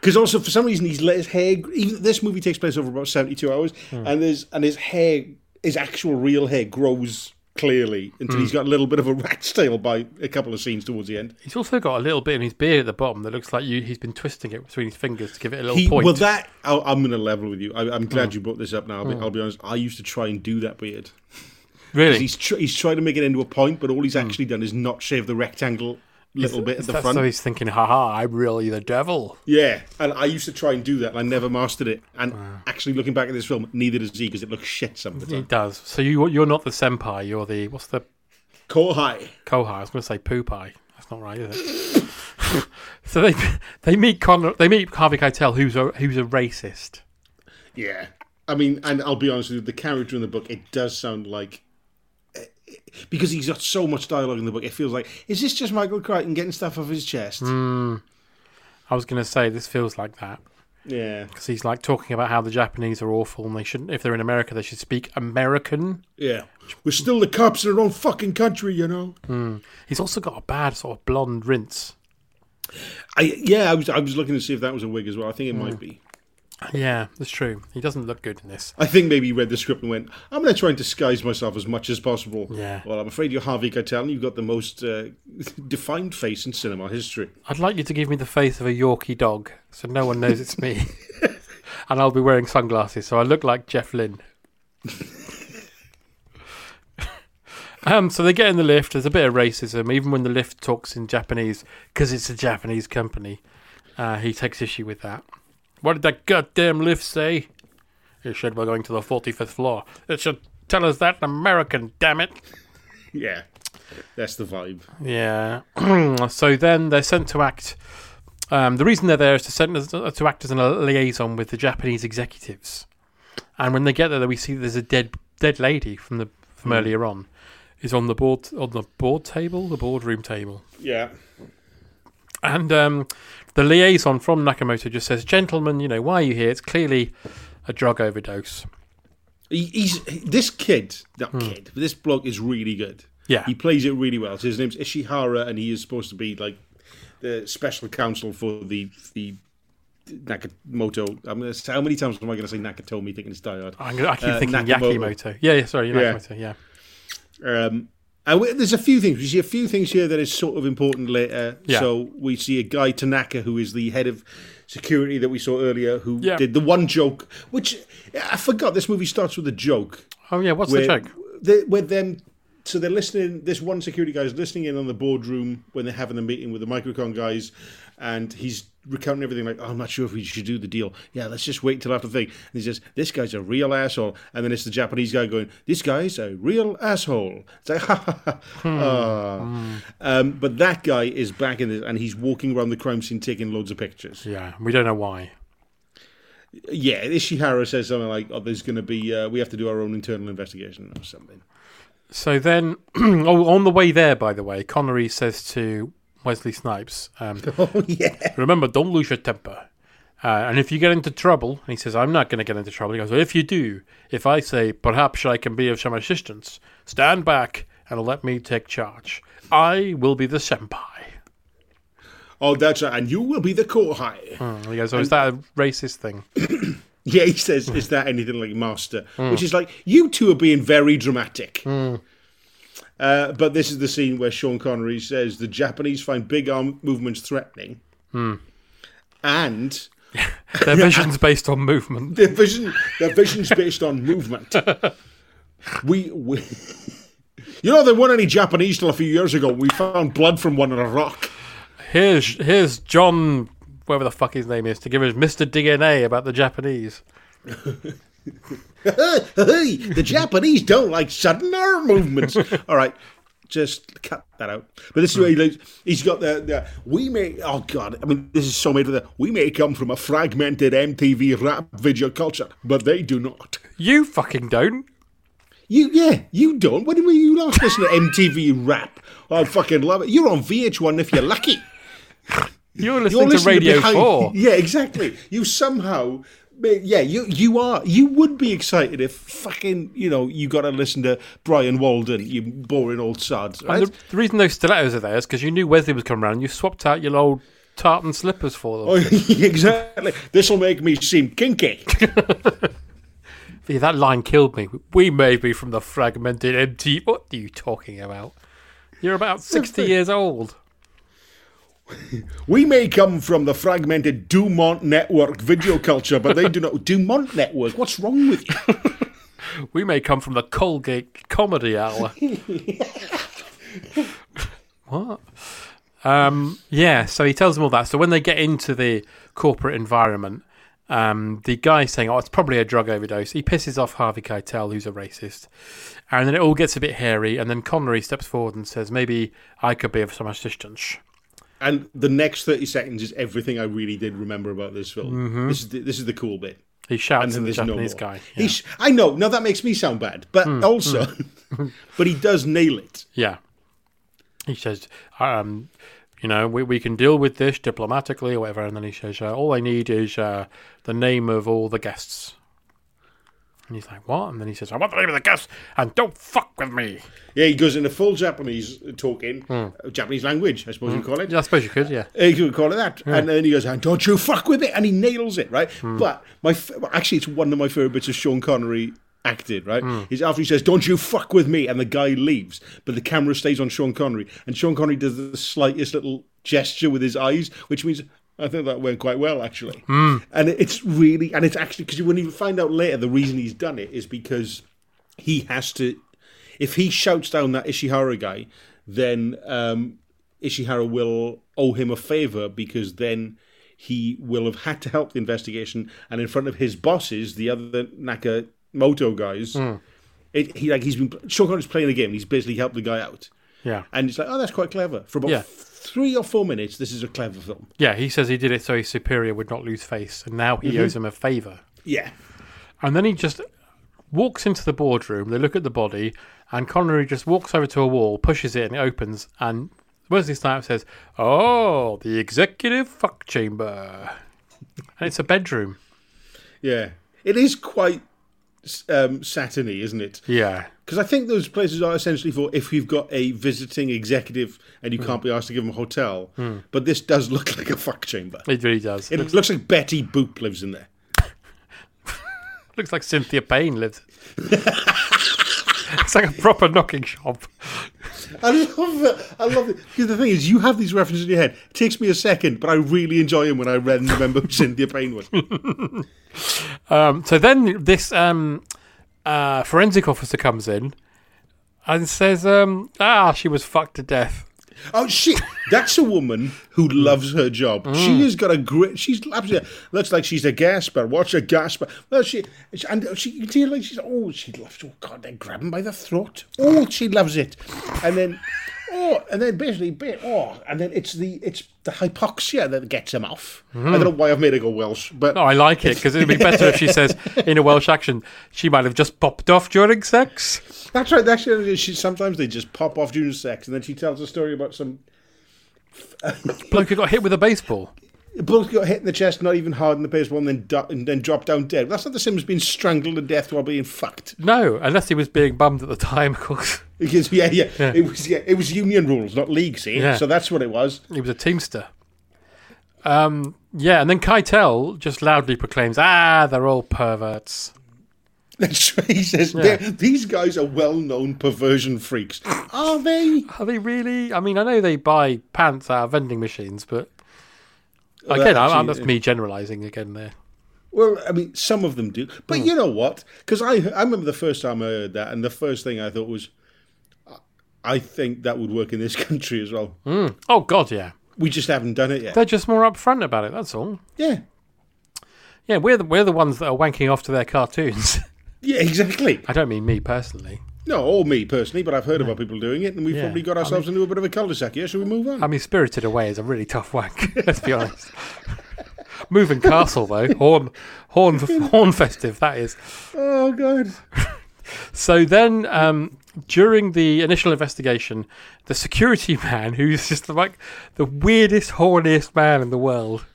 Because also for some reason he's let his hair. Even this movie takes place over about seventy-two hours,
Hmm.
and there's and his hair, his actual real hair, grows clearly until
Hmm.
he's got a little bit of a *laughs* rat's tail by a couple of scenes towards the end.
He's also got a little bit in his beard at the bottom that looks like you, he's been twisting it between his fingers to give it a little
He,
point.
well, that I'll, I'm going to level with you. I, I'm glad
Mm.
you brought this up. Now, I'll, be,
Mm.
I'll be honest. I used to try and do that beard.
Really?
He's tr- he's tried to make it into a point, but all he's hmm. actually done is not shave the rectangle little bit at the front.
So he's thinking, haha, I'm really the devil.
Yeah, and I used to try and do that, and I never mastered it. And actually, looking back at this film, neither does he because it looks shit some of the
He
time.
does. So you, you're not the senpai, you're the, what's the...
Kohai.
Kohai. I was going to say poopai. That's not right, is it? *laughs* so they they meet Con- they meet Harvey Keitel, who's a, who's a racist.
Yeah, I mean, and I'll be honest with you, the character in the book, it does sound like because he's got so much dialogue in the book, it feels like is this just Michael Crichton getting stuff off his chest?
Mm. I was going to say this feels like that.
Yeah.
Because he's like talking about how the Japanese are awful and they shouldn't, if they're in America, they should speak American.
Yeah, we're still the cops in our own fucking country, you know.
Mm. He's also got a bad sort of blonde rinse.
I yeah, I was I was looking to see if that was a wig as well. I think it might be.
Yeah, that's true. He doesn't look good in this.
I think maybe he read the script and went, "I'm going to try and disguise myself as much as possible."
Yeah.
Well, I'm afraid you're Harvey Keitel, and you've got the most uh, *laughs* defined face in cinema history.
I'd like you to give me the face of a Yorkie dog so no one knows it's me. *laughs* and I'll be wearing sunglasses so I look like Jeff Lynne. *laughs* um, so they get in the lift. There's a bit of racism, even when the lift talks in Japanese, because it's a Japanese company. Uh, he takes issue with that. What did that goddamn lift say? It said we're going to the 45th floor. It should tell us that in American, damn it. *laughs*
Yeah, that's the vibe.
Yeah. *clears throat* so then they're sent to act. Um, the reason they're there is to send us to act as a liaison with the Japanese executives. And when they get there, we see there's a dead dead lady from the from
Hmm.
earlier on, is on the board on the board table, the boardroom table.
Yeah.
And um, the liaison from Nakamoto just says, "Gentlemen, you know why are you here? It's clearly a drug overdose."
He, he's this kid, not kid, this bloke is really good.
Hmm. Yeah.
he plays it really well. So his name's Ishihara, and he is supposed to be like the special counsel for the the Nakamoto. I'm gonna say, how many times am I going to say Nakatomi? Thinking it's.
I'm gonna, keep
Uh,
thinking
Nakamoto.
Yakimoto. Yeah, yeah, sorry,
Yeah.
Yeah.
Um, and we, there's a few things. We see a few things here that is sort of important later.
Yeah.
So we see a guy Tanaka who is the head of security that we saw earlier, who
Yeah.
did the one joke, which I forgot. This movie starts with a joke.
Oh yeah, what's the
where-
joke?
They, with them, so they're listening. This one security guy is listening in on the boardroom when they're having the meeting with the MicroCon guys, and he's recounting everything like, oh, "I'm not sure if we should do the deal. Yeah, let's just wait till after the thing." And he says, "This guy's a real asshole," and then it's the Japanese guy going, "This guy's a real asshole." It's like, *laughs* ha ha ha. Ah. Um, but that guy is back in this, and he's walking around the crime scene taking loads of pictures.
Yeah, we don't know why.
Yeah, Ishihara says something like, "Oh, there's going to be, uh, we have to do our own internal investigation or something."
So then, *clears throat* oh, on the way there, by the way, Connery says to Wesley Snipes, um, *laughs*
"Oh yeah,
remember, don't lose your temper. Uh, and if you get into trouble, and he says, I'm not going to get into trouble. He goes, well, if you do, if I say, perhaps I can be of some assistance, stand back and let me take charge. I will be the senpai.
Oh, that's right, and you will be the kohai.
Hmm, He goes, oh, is that a racist thing? *clears throat*
Yeah, he says, "Is that anything like Master?"
Mm.
Which is like, you two are being very dramatic. Uh, but this is the scene where Sean Connery says the Japanese find big arm movements threatening,
Hmm.
and *laughs*
Their vision's based on movement.
their vision, their vision's based on movement. *laughs* we, we, you know, there weren't any Japanese till a few years ago. We found blood from one on a rock.
Here's here's John, whatever the fuck his name is, to give us Mr. DNA about the Japanese.
the Japanese don't like sudden arm movements. *laughs* All right, just cut that out. But this is where he like, he's got the, the we may oh god, I mean this is so made for the we may come from a fragmented MTV rap video culture, but they do not.
You fucking don't.
You yeah, you don't. When were you last listening to MTV rap? I fucking love it. You're on VH1 if you're lucky.
You're listening to Radio
behind-
4. *laughs*
Yeah, exactly. You somehow, yeah, you you are. You would be excited if fucking, you know, you got to listen to Brian Walden, you boring old sods. Right?
The, the reason those stilettos are there is because you knew Wesley was coming around. You swapped out your old tartan slippers for them.
Oh, *laughs* exactly. This will make me seem kinky. *laughs*
Yeah, that line killed me. We may be from the fragmented MT. What are you talking about? You're about 60 years old. *laughs*
We may come from the fragmented Dumont network video culture, but they do not. *laughs* Dumont network? What's wrong with you? *laughs*
We may come from the Colgate Comedy Hour. what? Um, yeah, so he tells them all that. So when they get into the corporate environment, um, the guy's saying, "Oh, it's probably a drug overdose." He pisses off Harvey Keitel, who's a racist, and then it all gets a bit hairy. And then Connery steps forward and says, "Maybe I could be of some assistance."
And the next thirty seconds is everything I really did remember about this film.
Mhm.
This is the, this is the cool bit.
He shouts at the
no
Japanese
more.
guy.
He sh- I know. Now that makes me sound bad, but
Hmm,
also,
hmm. *laughs*
but he does nail it.
Yeah. He says, um, you know, we, we can deal with this diplomatically or whatever. And then he says, uh, all I need is uh, the name of all the guests. And he's like, what? And then he says, I want the name of the guest and don't fuck with me.
Yeah, he goes in into full Japanese talking, uh, Japanese language, I suppose you call it.
Yeah, I suppose you could, yeah.
Uh, You could call it that.
Yeah.
And then he goes, and don't you fuck with it. And he nails it, right?
Hmm.
But my f- actually, it's one of my favourite bits of Sean Connery acted, right?
Hmm.
Is after he says, don't you fuck with me. And the guy leaves, but the camera stays on Sean Connery. And Sean Connery does the slightest little gesture with his eyes, which means. I think that went quite well, actually.
Hmm.
And it's really, and it's actually, because you wouldn't even find out later, the reason he's done it is because he has to if he shouts down that Ishihara guy, then um, Ishihara will owe him a favor because then he will have had to help the investigation, and in front of his bosses, the other Nakamoto guys,
Hmm.
It, he like he's been Sean is playing the game. He's basically helped the guy out,
Yeah.
and it's like, oh, that's quite clever. For about
Yeah.
three or four minutes, this is a clever film.
Yeah, he says he did it so his superior would not lose face, and now he
Mhm.
owes him a favour.
Yeah,
And then he just walks into the boardroom. They look at the body, and Connery just walks over to a wall, pushes it, and it opens. And Wesley Snipes says, "Oh, the executive fuck chamber," and it's a bedroom.
yeah. It is quite um, satiny, isn't it?
Yeah.
Because I think those places are essentially for if you've got a visiting executive and you can't be asked to give them a hotel.
Hmm.
But this does look like a fuck chamber.
It really does.
It looks like Betty Boop lives in there. *laughs*
Looks like Cynthia Payne lives. *laughs* it's like a proper knocking shop.
I love it. I love it. Because the thing is, you have these references in your head. It takes me a second, but I really enjoy them when I read and remember who *laughs* Cynthia Payne was. *laughs*
Um, so then this um, uh, forensic officer comes in and says, um, "Ah, she was fucked to death."
Oh shit! That's a woman who loves her job.
Mm.
She has got a great. She's absolutely looks like she's a gasper. Watch a gasper. Well, she and she you see like she's oh she loves. Oh god, they grab him by the throat. Oh, she loves it. And then oh, and then basically ba- oh, and then it's the it's the hypoxia that gets him off. Hmm. I don't know why I've made it go Welsh, but
No, I like it because it'd be better if she says *laughs* in a Welsh accent, "She might have just popped off during sex."
That's right. That's actually she. Sometimes they just pop off during sex, and then she tells a story about some
bloke who got hit with a baseball.
Bloke got hit in the chest, not even hard in the baseball, one, then do- and then dropped down dead. That's not the same as being strangled to death while being fucked.
No, unless he was being bummed at the time, of course. *laughs*
Because yeah, yeah,
Yeah.
it was yeah, it was union rules, not league. See,
Yeah.
so that's what it was.
He was a teamster. Um, yeah, and then Keitel just loudly proclaims, "Ah, they're all perverts." *laughs*
That's right. He says
Yeah.
These guys are well-known perversion freaks. Are they?
Are they really? I mean, I know they buy pants out of vending machines, but again, I,
actually,
that's
uh,
me generalising again there.
Well, I mean, some of them do, but
Hmm.
you know what? Because I I remember the first time I heard that, and the first thing I thought was, I think that would work in this *laughs* country as well.
Mm. Oh God, yeah.
We just haven't done it yet.
They're just more upfront about it. That's all.
Yeah.
Yeah, we're the, we're the ones that are wanking off to their cartoons. *laughs*
Yeah, exactly.
I don't mean me personally.
No, or me personally, but I've heard about people doing it, and we've
Yeah.
probably got
I
ourselves
mean-
into a bit of a cul-de-sac here. Should we move on?
I mean, Spirited Away is a really tough wank. *laughs* Let's be honest. Moving Castle though, horn, horn, horn festive. That is.
oh god. *laughs*
So then, um, during the initial investigation, the security *laughs* man, who's just like the weirdest, horniest man in the world,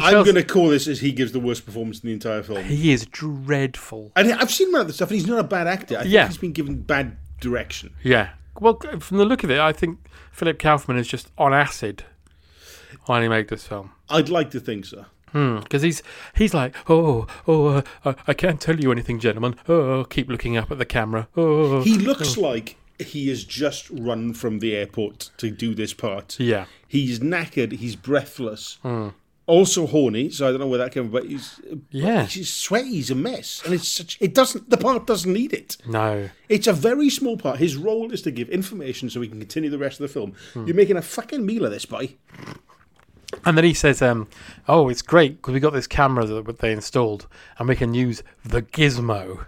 I'm going to call this as he gives the worst performance in the entire film.
he is dreadful.
And I've seen one of the stuff, and he's not a bad actor. I think
Yeah.
he's been given bad direction.
Yeah. Well, from the look of it, I think Philip Kaufman is just on acid when he made this film.
I'd like to think so.
Because he's he's like, oh, oh, uh, uh, I can't tell you anything, gentlemen. Oh, keep looking up at the camera. Oh,
He looks like he has just run from the airport to do this part.
Yeah.
He's knackered. He's breathless.
Hmm.
Also horny. So I don't know where that came from, but he's
Yeah.
He's sweaty. He's a mess, and it's such. It doesn't. The part doesn't need it.
No.
It's a very small part. His role is to give information so we can continue the rest of the film.
Hmm.
You're making a fucking meal of this, boy.
And then he says, um, "Oh, it's great because we got this camera that they installed, and we can use the gizmo."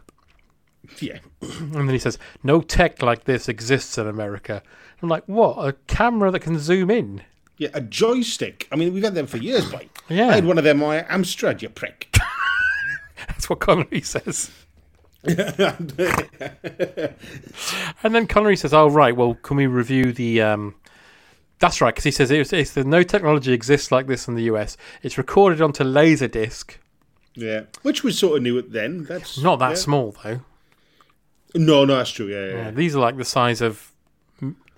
Yeah. *clears throat*
And then he says, "No tech like this exists in America." I'm like, "What? A camera that can zoom in?"
Yeah, a joystick. I mean, we've had them for years, boy. *coughs*
Yeah.
I had one of them on Amstrad, you prick. *laughs*
That's what Connery says. *laughs* and then Connery says, "Oh right, well, can we review the?" Um... That's right, because he says it's, it's the no technology exists like this in the US. It's recorded onto Laserdisc.
yeah. Which was sort of new at then. That's
Not that
yeah.
small though.
No, no, that's true. Yeah, yeah.
Yeah, these are like the size of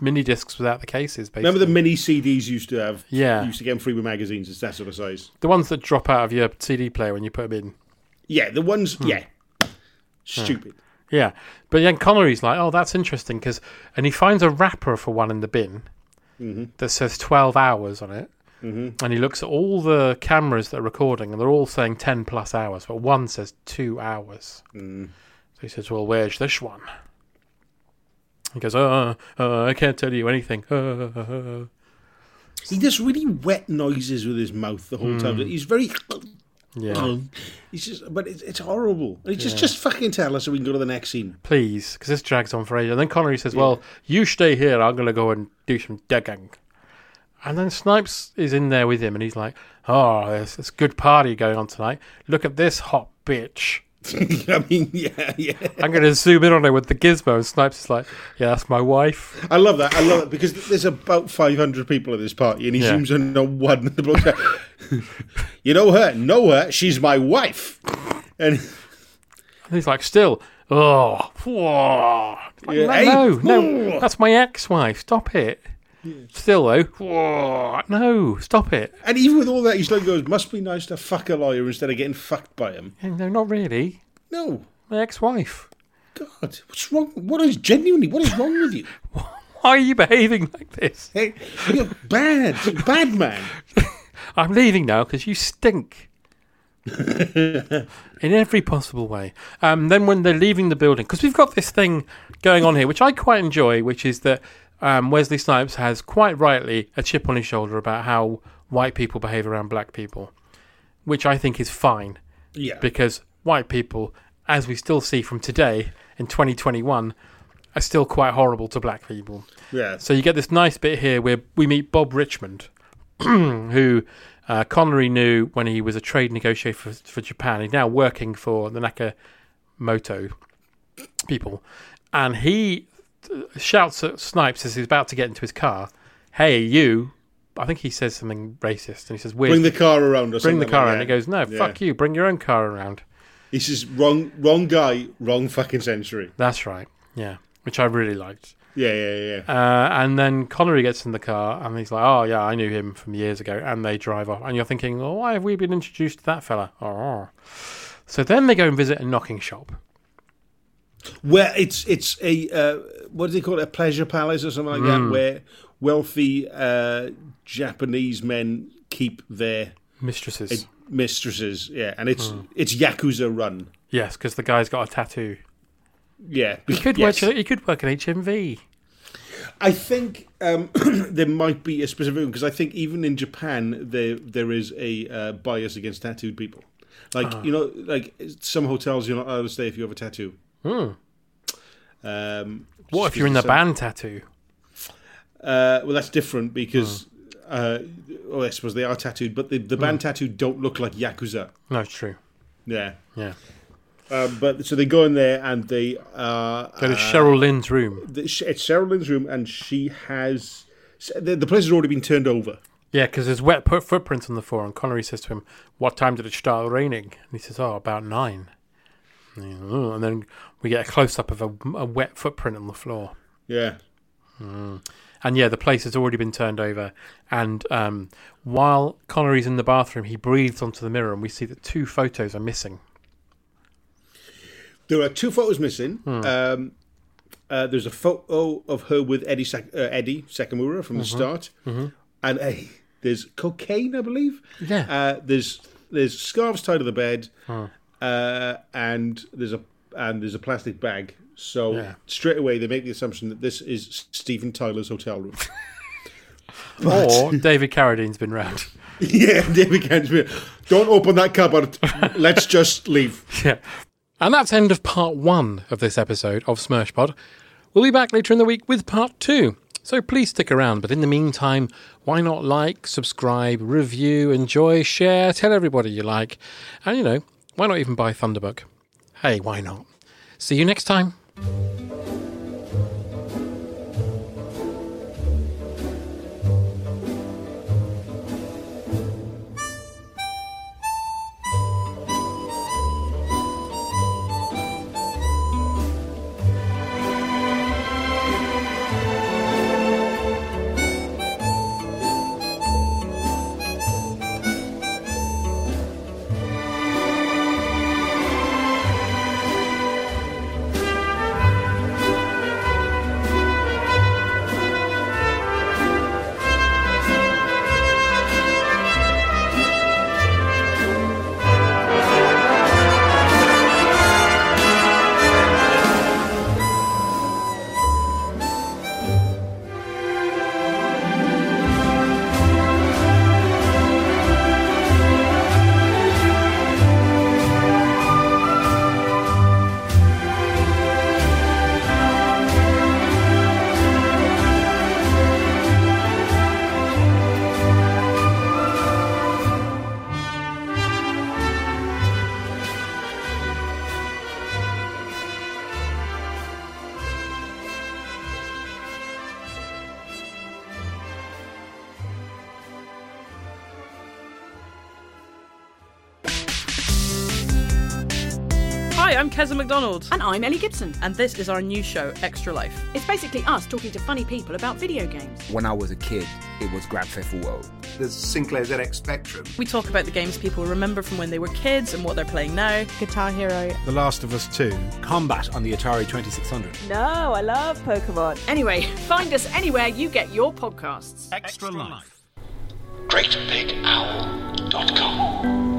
mini discs without the cases. Basically,
Remember the mini CDs used to have?
Yeah.
You used to get them free with magazines. It's that sort of size.
the ones that drop out of your CD player when you put them in.
Yeah, the ones.
Hmm.
Yeah. Stupid.
Yeah, but then Connery's like, "Oh, that's interesting," because and he finds a wrapper for one in the bin
Mhm.
that says twelve hours on it,
Mhm.
and he looks at all the cameras that are recording, and they're all saying ten plus hours, but one says two hours.
Mm.
So he says, "Well, where's this one?" He goes, "Oh, uh, I can't tell you anything." Uh,
He does really wet noises with his mouth the whole time.
Mm.
He's very.
Yeah.
He's just, but it's, it's horrible. And he just
Yeah.
just fucking tell us so we can go to the next scene.
Please, because this drags on for ages. And then Connery says, "Well, you stay here. I'm going to go and do some digging." And then Snipes is in there with him, and he's like, "Oh, there's this good party going on tonight. Look at this hot bitch." *laughs*
I mean, yeah, yeah.
I'm going to zoom in on her with the gizmo, Snipes is like, "Yeah, that's my wife."
I love that. I love it because there's about 500 people at this party, and he
Yeah.
zooms in on one. The bloke's like, you know her? Know her? She's my wife. And
And he's like, "Still, oh, whoa." Like,
Yeah,
no,
hey,
no, no, that's my ex-wife. Stop it. Still though, whoa, no, stop it.
and even with all that, he still goes, "Must be nice to fuck a lawyer instead of getting fucked by him."
No, not really.
No,
my ex-wife.
God, what's wrong? What is genuinely? What is wrong with you? *laughs*
Why are you behaving like this?
Hey, you're bad, You're a bad man. *laughs*
I'm leaving now because you stink. *laughs* in every possible way. Um, then when they're leaving the building, because we've got this thing going on here, which I quite enjoy, which is that um, Wesley Snipes has quite rightly a chip on his shoulder about how white people behave around black people, which I think is fine.
Yeah.
Because white people, as we still see from today in 2021, are still quite horrible to black people.
Yeah.
So you get this nice bit here where we meet Bob Richmond, *clears throat* who uh, Connery knew when he was a trade negotiator for, for Japan. He's now working for the Nakamoto people. And he shouts at Snipes as he's about to get into his car, Hey, you. I think he says something racist. And he says,
Bring the car around or
Bring the car
like
around. He goes, No,
Yeah.
fuck you. Bring your own car around.
He says, "Wrong, wrong guy, wrong fucking century."
That's right. Yeah. Which I really liked.
Yeah, yeah, yeah.
Uh, and then Connery gets in the car and he's like, "Oh yeah, I knew him from years ago." And they drive off, and you're thinking, "Oh, why have we been introduced to that fella?" Oh. So then they go and visit a knocking shop.
Where it's it's a uh, what do they call it? A pleasure palace or something like
Mm.
that, where wealthy uh, Japanese men keep their
Mistresses.
uh, mistresses. Yeah, and it's
Mm.
it's yakuza run.
Yes, because the guy's got a tattoo.
Yeah,
He could
yes.
work. He could work at HMV.
I think um, *clears throat* there might be a specific one, because I think even in Japan there there is a uh, bias against tattooed people. Like
Ah.
you know, like some hotels you're not allowed to stay if you have a tattoo.
Hmm.
Um,
What if you're in the
because
band tattoo?
Uh, well, that's different because,
Hmm.
uh, oh, I suppose they are tattooed, but the, the band tattoo don't look like yakuza.
No, it's true.
Yeah,
Yeah.
Um, but so they go in there and they uh,
Go to
uh,
Cheryl Lynn's room.
It's Cheryl Lynn's room, and she has the, the place has already been turned over.
Yeah, because there's wet footprints on the floor, and Connery says to him, "What time did it start raining?" And he says, "Oh, about nine. And, he- and then we get a close up of a, a wet footprint on the floor.
Yeah.
Mm. And yeah, the place has already been turned over. And um, while Connery's in the bathroom, he breathes onto the mirror, and we see that two photos are missing.
There are two photos missing.
Hmm.
Um, uh, there's a photo of her with Eddie Sak- uh, Eddie Sakamura from the
Mhm.
start,
Mhm.
and uh, there's cocaine, I believe.
Yeah.
Uh, there's there's scarves tied to the bed,
Hmm.
Uh, and there's a and there's a plastic bag. So
Yeah.
straight away they make the assumption that this is Steven Tyler's hotel room. *laughs*
Or David Carradine's been round. *laughs*
yeah, David Cameron. Don't open that cupboard. *laughs* Let's just leave.
Yeah. And that's end of part one of this episode of Smershpod. We'll be back later in the week with part two. So please stick around. But in the meantime, why not like, subscribe, review, enjoy, share, tell everybody you like. And you know, why not even buy Thunderbook? Hey, why not? See you next time.
Hi, I'm Keza MacDonald.
And I'm Ellie Gibson.
And this is our new show, Extra Life.
It's basically us talking to funny people about video games.
When I was a kid, it was Grand Theft Auto.
There's Sinclair ZX Spectrum.
We talk about the games people remember from when they were kids and what they're playing now.
Guitar Hero.
The Last of Us 2. Combat on the Atari 2600.
No, I love Pokemon.
Anyway, find us anywhere you get your podcasts.
Extra Life. GreatBigOwl.com.